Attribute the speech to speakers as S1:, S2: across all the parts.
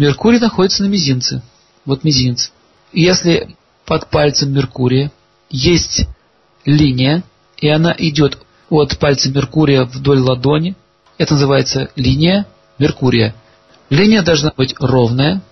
S1: Меркурий находится на мизинце. Вот мизинец. Если под пальцем Меркурия есть линия, и она идет от пальца Меркурия вдоль ладони, это называется линия Меркурия. Линия должна быть ровная,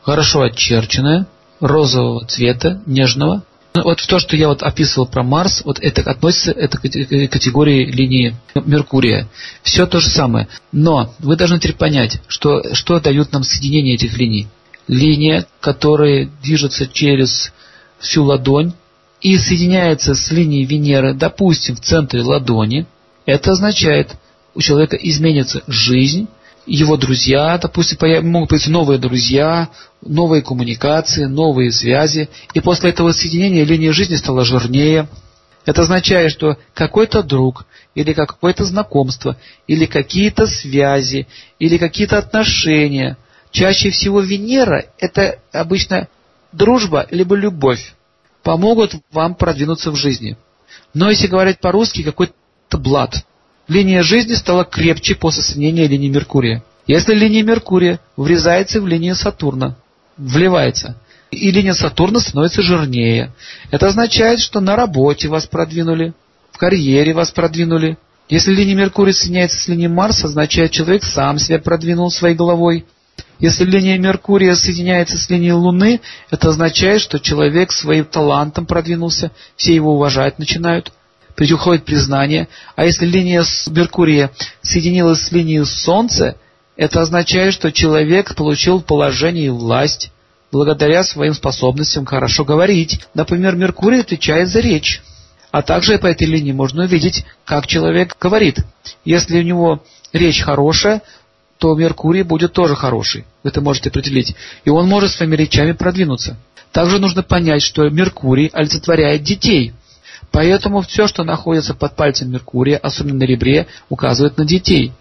S1: хорошо очерченная, розового цвета, нежного. Ну, вот то, что я вот описывал про Марс, вот это относится это к категории линии Меркурия. Все то же самое. Но вы должны теперь понять, что, что дают нам соединение этих линий. Линия, которая движется через всю ладонь и соединяется с линией Венеры, допустим, в центре ладони, это означает, у человека изменится жизнь, его друзья, допустим, могут появиться новые друзья, новые коммуникации, новые связи, и после этого соединения линия жизни стала жирнее. Это означает, что какой-то друг, или какое-то знакомство, или какие-то связи, или какие-то отношения. Чаще всего Венера – это обычно дружба либо любовь. Помогут вам продвинуться в жизни. Но если говорить по-русски, какой-то блат – линия жизни стала крепче после соединения линии Меркурия. Если линия Меркурия врезается в линию Сатурна, вливается, и линия Сатурна становится жирнее, это означает, что на работе вас продвинули, в карьере вас продвинули. Если линия Меркурия соединяется с линией Марса, означает, человек сам себя продвинул своей головой. Если линия Меркурия соединяется с линией Луны, это означает, что человек своим талантом продвинулся, все его уважать начинают приходит признание. А если линия Меркурия соединилась с линией Солнца, это означает, что человек получил положение и власть благодаря своим способностям хорошо говорить. Например, Меркурий отвечает за речь. А также по этой линии можно увидеть, как человек говорит. Если у него речь хорошая, то Меркурий будет тоже хороший. Вы это можете определить. И он может своими речами продвинуться. Также нужно понять, что Меркурий олицетворяет детей. Поэтому все, что находится под пальцем Меркурия, особенно на ребре, указывает на детей.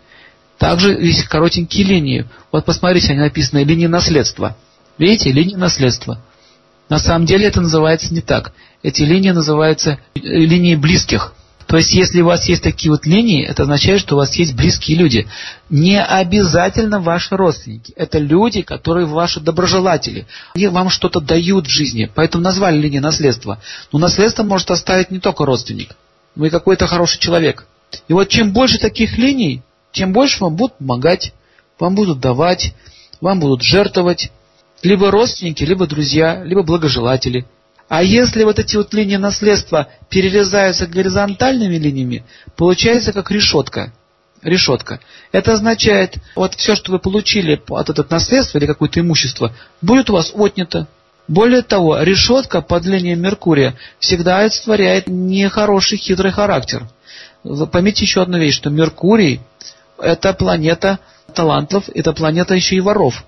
S1: Также есть коротенькие линии. Вот посмотрите, они написаны линии наследства. Видите, линии наследства. На самом деле это называется не так. Эти линии называются э, линии близких. То есть, если у вас есть такие вот линии, это означает, что у вас есть близкие люди. Не обязательно ваши родственники. Это люди, которые ваши доброжелатели. Они вам что-то дают в жизни. Поэтому назвали линии наследства. Но наследство может оставить не только родственник, но и какой-то хороший человек. И вот чем больше таких линий, тем больше вам будут помогать, вам будут давать, вам будут жертвовать. Либо родственники, либо друзья, либо благожелатели – а если вот эти вот линии наследства перерезаются горизонтальными линиями, получается как решетка. Решетка. Это означает, вот все, что вы получили от этого наследства или какое-то имущество, будет у вас отнято. Более того, решетка под линией Меркурия всегда олицетворяет нехороший хитрый характер. Поймите еще одну вещь, что Меркурий – это планета талантов, это планета еще и воров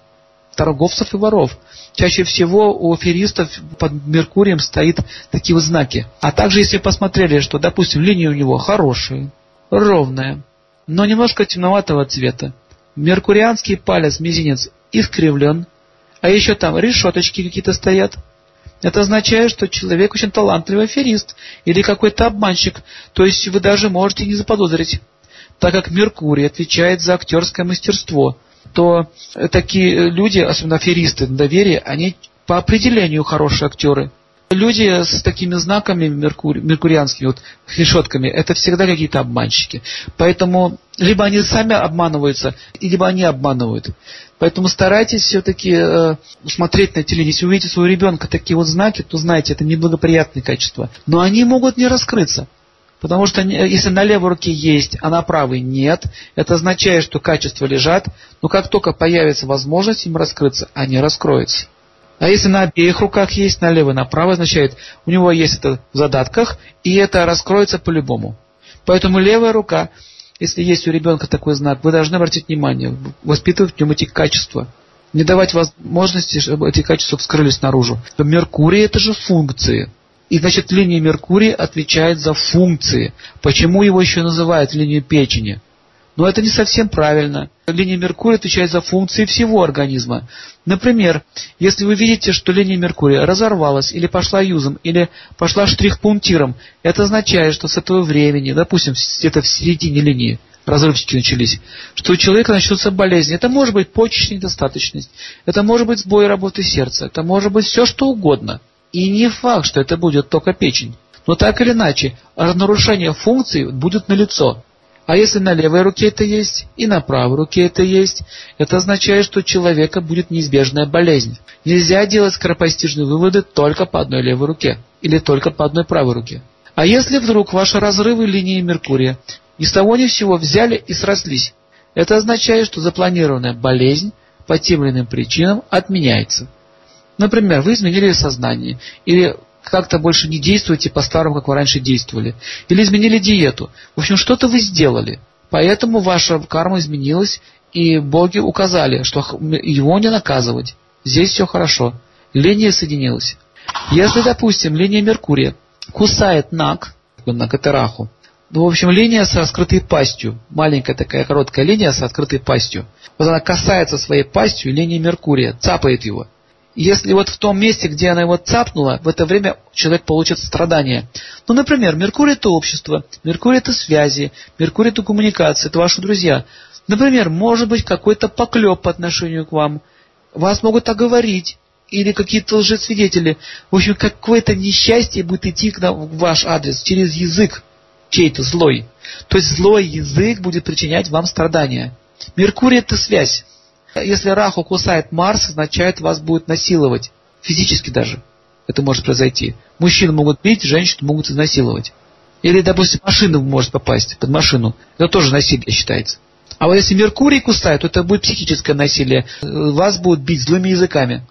S1: торговцев и воров. Чаще всего у аферистов под Меркурием стоит такие вот знаки. А также, если посмотрели, что, допустим, линия у него хорошая, ровная, но немножко темноватого цвета, меркурианский палец, мизинец, искривлен, а еще там решеточки какие-то стоят, это означает, что человек очень талантливый аферист или какой-то обманщик, то есть вы даже можете не заподозрить, так как Меркурий отвечает за актерское мастерство – то такие люди, особенно аферисты на доверие, они по определению хорошие актеры. Люди с такими знаками меркури, меркурианскими, вот решетками, это всегда какие-то обманщики. Поэтому либо они сами обманываются, либо они обманывают. Поэтому старайтесь все-таки э, смотреть на линии. Если увидите своего ребенка такие вот знаки, то знаете, это неблагоприятные качества. Но они могут не раскрыться. Потому что если на левой руке есть, а на правой нет, это означает, что качества лежат, но как только появится возможность им раскрыться, они раскроются. А если на обеих руках есть, на левой, на правой, означает, у него есть это в задатках, и это раскроется по-любому. Поэтому левая рука, если есть у ребенка такой знак, вы должны обратить внимание, воспитывать в нем эти качества. Не давать возможности, чтобы эти качества вскрылись наружу. Меркурий это же функции. И, значит, линия Меркурия отвечает за функции. Почему его еще называют линией печени? Но это не совсем правильно. Линия Меркурия отвечает за функции всего организма. Например, если вы видите, что линия Меркурия разорвалась, или пошла юзом, или пошла штрих-пунктиром, это означает, что с этого времени, допустим, где-то в середине линии, разрывчики начались, что у человека начнутся болезни. Это может быть почечная недостаточность, это может быть сбой работы сердца, это может быть все что угодно. И не факт, что это будет только печень. Но так или иначе, нарушение функций будет налицо. А если на левой руке это есть и на правой руке это есть, это означает, что у человека будет неизбежная болезнь. Нельзя делать скоропостижные выводы только по одной левой руке или только по одной правой руке. А если вдруг ваши разрывы линии Меркурия ни с того ни с сего взяли и срослись, это означает, что запланированная болезнь по тем или иным причинам отменяется. Например, вы изменили сознание или как-то больше не действуете по-старому, как вы раньше действовали. Или изменили диету. В общем, что-то вы сделали. Поэтому ваша карма изменилась, и боги указали, что его не наказывать. Здесь все хорошо. Линия соединилась. Если, допустим, линия Меркурия кусает наг, наг это раху, ну, в общем, линия с раскрытой пастью, маленькая такая короткая линия с открытой пастью. Вот она касается своей пастью линии Меркурия, цапает его. Если вот в том месте, где она его цапнула, в это время человек получит страдания. Ну, например, Меркурий – это общество, Меркурий – это связи, Меркурий – это коммуникация, это ваши друзья. Например, может быть какой-то поклеп по отношению к вам. Вас могут оговорить, или какие-то лжесвидетели. В общем, какое-то несчастье будет идти в ваш адрес через язык чей-то злой. То есть злой язык будет причинять вам страдания. Меркурий – это связь. Если Раху кусает Марс, означает, вас будет насиловать. Физически даже. Это может произойти. Мужчины могут бить, женщины могут изнасиловать. Или, допустим, машина может попасть под машину. Это тоже насилие считается. А вот если Меркурий кусает, то это будет психическое насилие. Вас будут бить злыми языками.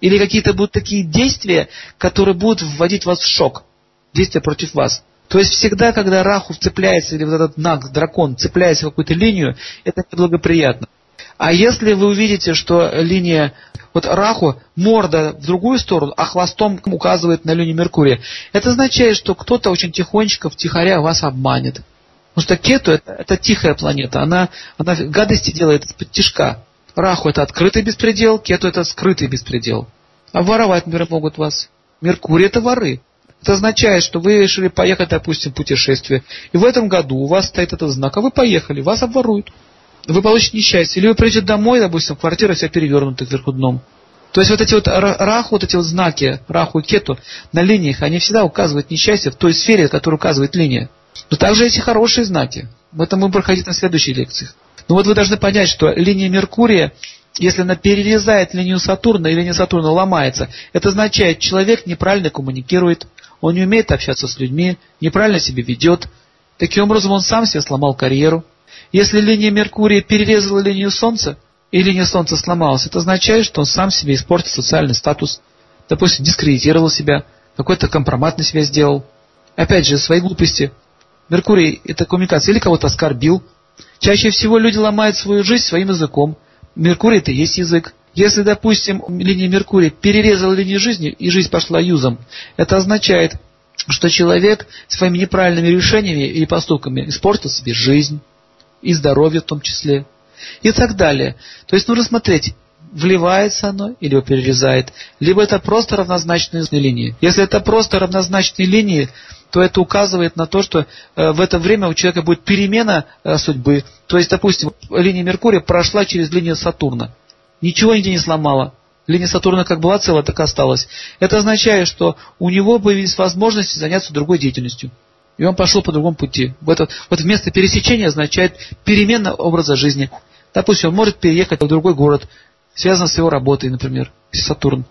S1: Или какие-то будут такие действия, которые будут вводить вас в шок. Действия против вас. То есть всегда, когда Раху вцепляется, или вот этот Наг, дракон, цепляется в какую-то линию, это неблагоприятно. А если вы увидите, что линия, вот Раху, морда в другую сторону, а хвостом указывает на линию Меркурия, это означает, что кто-то очень тихонечко, втихаря вас обманет. Потому что Кету это, это тихая планета, она, она гадости делает из-под тишка. Раху это открытый беспредел, Кету это скрытый беспредел. А воровать миры могут вас. Меркурий это воры. Это означает, что вы решили поехать, допустим, в путешествие, и в этом году у вас стоит этот знак, а вы поехали, вас обворуют вы получите несчастье. Или вы придете домой, допустим, квартира вся перевернута кверху дном. То есть вот эти вот раху, вот эти вот знаки, раху и кету на линиях, они всегда указывают несчастье в той сфере, которую указывает линия. Но также эти хорошие знаки. В этом мы будем проходить на следующих лекциях. Но вот вы должны понять, что линия Меркурия, если она перерезает линию Сатурна, и линия Сатурна ломается, это означает, человек неправильно коммуникирует, он не умеет общаться с людьми, неправильно себя ведет. Таким образом, он сам себе сломал карьеру, если линия Меркурия перерезала линию Солнца, и линия Солнца сломалась, это означает, что он сам себе испортил социальный статус, допустим, дискредитировал себя, какой-то компромат на себя сделал. Опять же, свои глупости. Меркурий – это коммуникация, или кого-то оскорбил. Чаще всего люди ломают свою жизнь своим языком. Меркурий – это и есть язык. Если, допустим, линия Меркурия перерезала линию жизни, и жизнь пошла юзом, это означает, что человек своими неправильными решениями и поступками испортил себе жизнь и здоровье в том числе, и так далее. То есть нужно смотреть, вливается оно или перерезает, либо это просто равнозначные линии. Если это просто равнозначные линии, то это указывает на то, что э, в это время у человека будет перемена э, судьбы. То есть, допустим, линия Меркурия прошла через линию Сатурна. Ничего нигде не сломала. Линия Сатурна как была целая, так и осталась. Это означает, что у него появились возможности заняться другой деятельностью. И он пошел по другому пути. Вот, вот вместо пересечения означает перемена образа жизни. Допустим, он может переехать в другой город, связан с его работой, например, Сатурн.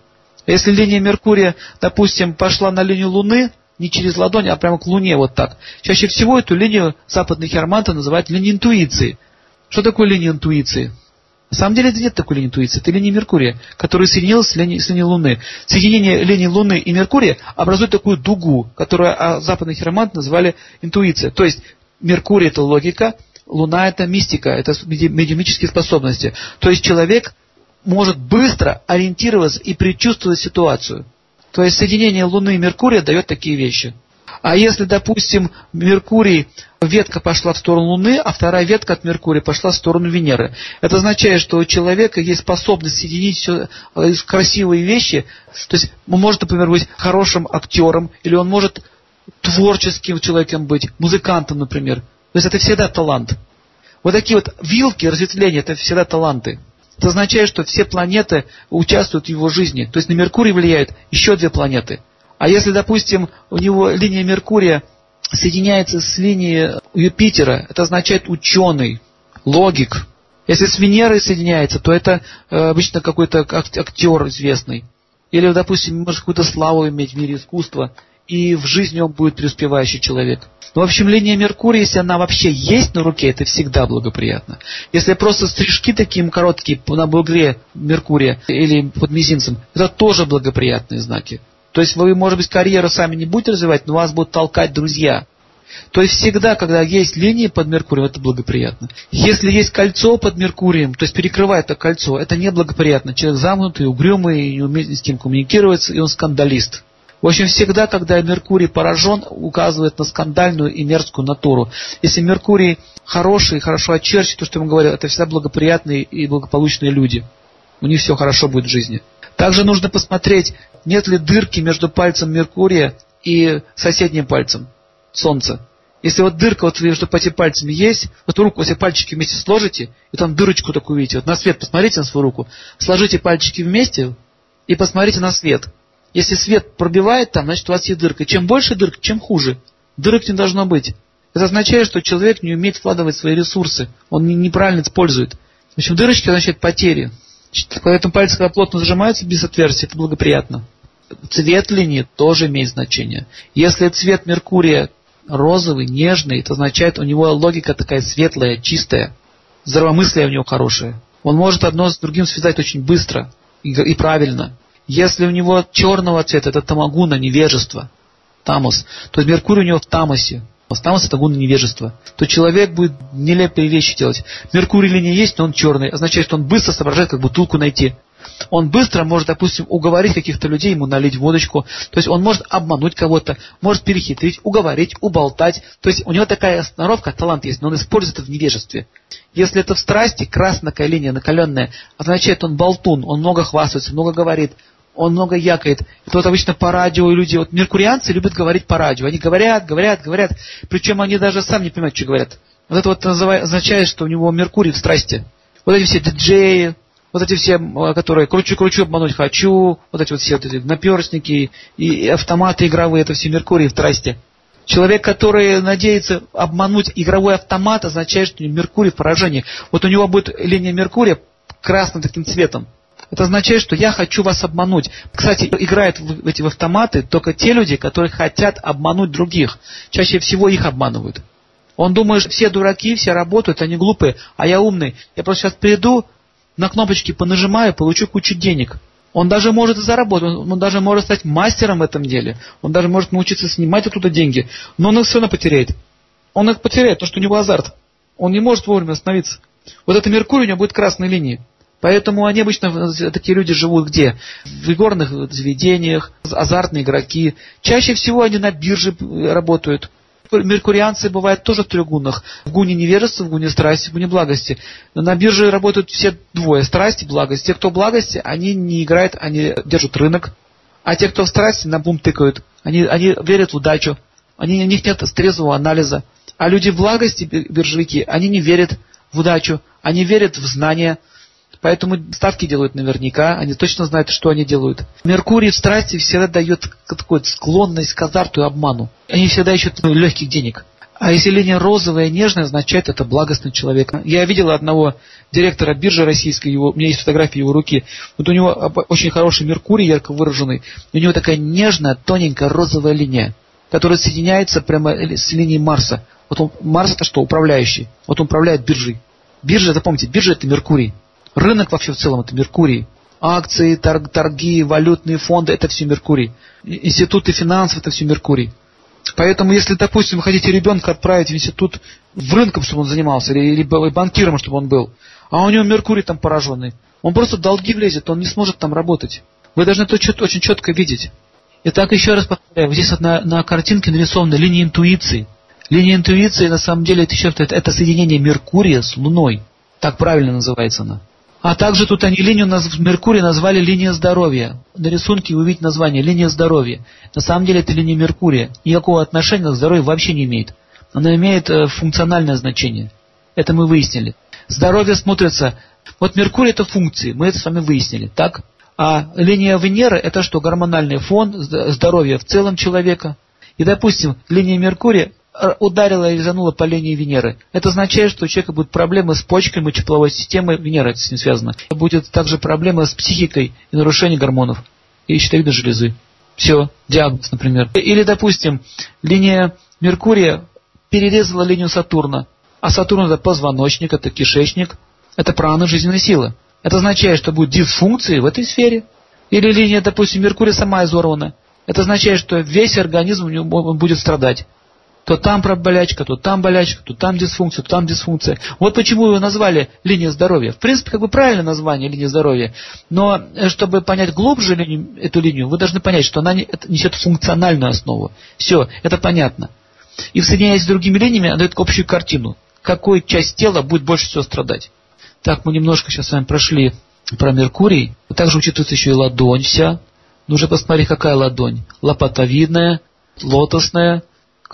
S1: Если линия Меркурия, допустим, пошла на линию Луны, не через ладонь, а прямо к Луне, вот так. Чаще всего эту линию западные херманты называют линией интуиции. Что такое линия интуиции? На самом деле это нет такой линии интуиции, это линия Меркурия, которая соединилась с линией, с линией Луны. Соединение линии Луны и Меркурия образует такую дугу, которую а, западные хироманты называли интуиция. То есть Меркурий это логика, Луна это мистика, это медиумические способности. То есть человек может быстро ориентироваться и предчувствовать ситуацию. То есть соединение Луны и Меркурия дает такие вещи. А если, допустим, Меркурий, ветка пошла в сторону Луны, а вторая ветка от Меркурия пошла в сторону Венеры, это означает, что у человека есть способность соединить все э, красивые вещи. То есть он может, например, быть хорошим актером, или он может творческим человеком быть, музыкантом, например. То есть это всегда талант. Вот такие вот вилки разветвления, это всегда таланты. Это означает, что все планеты участвуют в его жизни. То есть на Меркурий влияют еще две планеты. А если, допустим, у него линия Меркурия соединяется с линией Юпитера, это означает ученый, логик. Если с Венерой соединяется, то это э, обычно какой-то актер известный. Или, допустим, может какую-то славу иметь в мире искусства, и в жизни он будет преуспевающий человек. Ну, в общем, линия Меркурия, если она вообще есть на руке, это всегда благоприятно. Если просто стрижки такие короткие на бугре Меркурия или под мизинцем, это тоже благоприятные знаки. То есть вы, может быть, карьеру сами не будете развивать, но вас будут толкать друзья. То есть всегда, когда есть линии под Меркурием, это благоприятно. Если есть кольцо под Меркурием, то есть перекрывает это кольцо, это неблагоприятно. Человек замкнутый, угрюмый, не умеет с кем коммуникировать, и он скандалист. В общем, всегда, когда Меркурий поражен, указывает на скандальную и мерзкую натуру. Если Меркурий хороший, хорошо очерчен, то, что ему говорят, это всегда благоприятные и благополучные люди. У них все хорошо будет в жизни. Также нужно посмотреть, нет ли дырки между пальцем Меркурия и соседним пальцем Солнца. Если вот дырка вот между пальцами есть, вот руку, все пальчики вместе сложите, и там дырочку такую видите. Вот на свет посмотрите на свою руку, сложите пальчики вместе и посмотрите на свет. Если свет пробивает там, значит у вас есть дырка. Чем больше дырка, чем хуже. Дырок не должно быть. Это означает, что человек не умеет вкладывать свои ресурсы. Он неправильно использует. В общем, дырочки означают потери. Поэтому пальцы, когда плотно зажимаются без отверстия, это благоприятно. Цвет линии тоже имеет значение. Если цвет Меркурия розовый, нежный, это означает, у него логика такая светлая, чистая. Здравомыслие у него хорошее. Он может одно с другим связать очень быстро и, и правильно. Если у него черного цвета, это тамагуна, невежество, тамус, то Меркурий у него в тамосе. Тамус это гуна невежества. То человек будет нелепые вещи делать. Меркурий линия есть, но он черный. Означает, что он быстро соображает, как бутылку найти. Он быстро может, допустим, уговорить каких-то людей, ему налить водочку. То есть он может обмануть кого-то, может перехитрить, уговорить, уболтать. То есть у него такая сноровка, талант есть, но он использует это в невежестве. Если это в страсти, красная линия, накаленная, означает, он болтун, он много хвастается, много говорит, он много якает. Это вот обычно по радио люди, вот меркурианцы любят говорить по радио. Они говорят, говорят, говорят, причем они даже сами не понимают, что говорят. Вот это вот означает, что у него Меркурий в страсти. Вот эти все диджеи, вот эти все, которые кручу-кручу, обмануть хочу, вот эти вот все вот эти наперстники и автоматы игровые, это все Меркурий в страсти. Человек, который надеется обмануть игровой автомат, означает, что Меркурий в поражении. Вот у него будет линия Меркурия красным таким цветом. Это означает, что я хочу вас обмануть. Кстати, играют в эти автоматы только те люди, которые хотят обмануть других. Чаще всего их обманывают. Он думает, что все дураки, все работают, они глупые, а я умный. Я просто сейчас приду, на кнопочки понажимаю, получу кучу денег. Он даже может заработать, он даже может стать мастером в этом деле. Он даже может научиться снимать оттуда деньги. Но он их все равно потеряет. Он их потеряет, потому что у него азарт. Он не может вовремя остановиться. Вот это Меркурий у него будет красной линией. Поэтому они обычно, такие люди живут где? В игорных заведениях, азартные игроки. Чаще всего они на бирже работают. Меркурианцы бывают тоже в трехгунах. В гуне невежества, в гуне страсти, в гуне благости. На бирже работают все двое. Страсть и благость. Те, кто в благости, они не играют, они держат рынок. А те, кто в страсти, на бум тыкают. Они, они верят в удачу. Они, у них нет трезвого анализа. А люди в благости, биржевики, они не верят в удачу. Они верят в знания. Поэтому ставки делают наверняка, они точно знают, что они делают. Меркурий в страсти всегда дает такую склонность к азарту и обману. Они всегда ищут ну, легких денег. А если линия розовая, нежная, означает это благостный человек. Я видел одного директора биржи российской, его, у меня есть фотографии его руки. Вот у него очень хороший Меркурий, ярко выраженный. У него такая нежная, тоненькая розовая линия, которая соединяется прямо с линией Марса. Вот он, Марс это что? Управляющий. Вот он управляет биржей. Биржа, запомните, биржа это Меркурий. Рынок вообще в целом это Меркурий. Акции, торг, торги, валютные фонды это все Меркурий. Институты финансов это все Меркурий. Поэтому, если, допустим, вы хотите ребенка отправить в институт в рынком, чтобы он занимался, или, или банкиром, чтобы он был, а у него Меркурий там пораженный, он просто в долги влезет, он не сможет там работать. Вы должны это очень четко видеть. Итак, еще раз повторяю, здесь на, на картинке нарисована линия интуиции. Линия интуиции, на самом деле, это, еще, это, это соединение Меркурия с Луной. Так правильно называется она. А также тут они линию Меркурия назвали линия здоровья. На рисунке вы видите название линия здоровья. На самом деле это линия Меркурия. Никакого отношения к здоровью вообще не имеет. Она имеет э, функциональное значение. Это мы выяснили. Здоровье смотрится... Вот Меркурий это функции, мы это с вами выяснили, так? А линия Венеры это что? Гормональный фон, здоровье в целом человека. И, допустим, линия Меркурия ударила и резанула по линии Венеры. Это означает, что у человека будут проблемы с почками, тепловой системой, Венера это с ним связано. Будет также проблема с психикой и нарушение гормонов и щитовидной железы. Все, диагноз, например. Или, допустим, линия Меркурия перерезала линию Сатурна. А Сатурн это позвоночник, это кишечник, это прана, жизненная сила. Это означает, что будет дисфункции в этой сфере. Или линия, допустим, Меркурия сама изорвана. Это означает, что весь организм будет страдать. То там болячка, то там болячка, то там дисфункция, то там дисфункция. Вот почему его назвали линия здоровья. В принципе, как бы правильное название линия здоровья. Но э, чтобы понять глубже линию, эту линию, вы должны понять, что она несет функциональную основу. Все, это понятно. И соединяясь с другими линиями, она дает общую картину. Какой часть тела будет больше всего страдать. Так, мы немножко сейчас с вами прошли про Меркурий. Также учитывается еще и ладонь вся. Нужно посмотреть, какая ладонь. Лопатовидная, лотосная,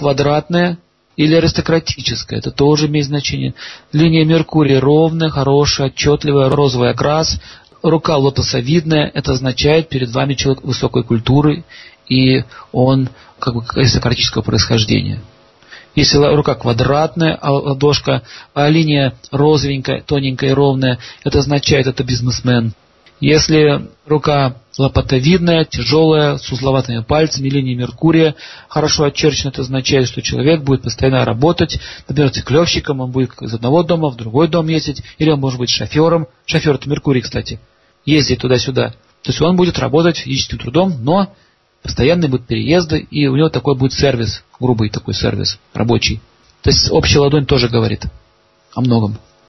S1: квадратная или аристократическая. Это тоже имеет значение. Линия Меркурия ровная, хорошая, отчетливая, розовый окрас. Рука лотосовидная. Это означает перед вами человек высокой культуры, и он как бы аристократического происхождения. Если рука квадратная, а ладошка, а линия розовенькая, тоненькая и ровная, это означает, это бизнесмен. Если рука лопатовидная, тяжелая, с узловатыми пальцами, линия Меркурия хорошо очерчена, это означает, что человек будет постоянно работать, например, циклевщиком, он будет из одного дома в другой дом ездить, или он может быть шофером. Шофер это Меркурий, кстати, ездить туда-сюда. То есть он будет работать физическим трудом, но постоянные будут переезды, и у него такой будет сервис, грубый такой сервис, рабочий. То есть общая ладонь тоже говорит о многом.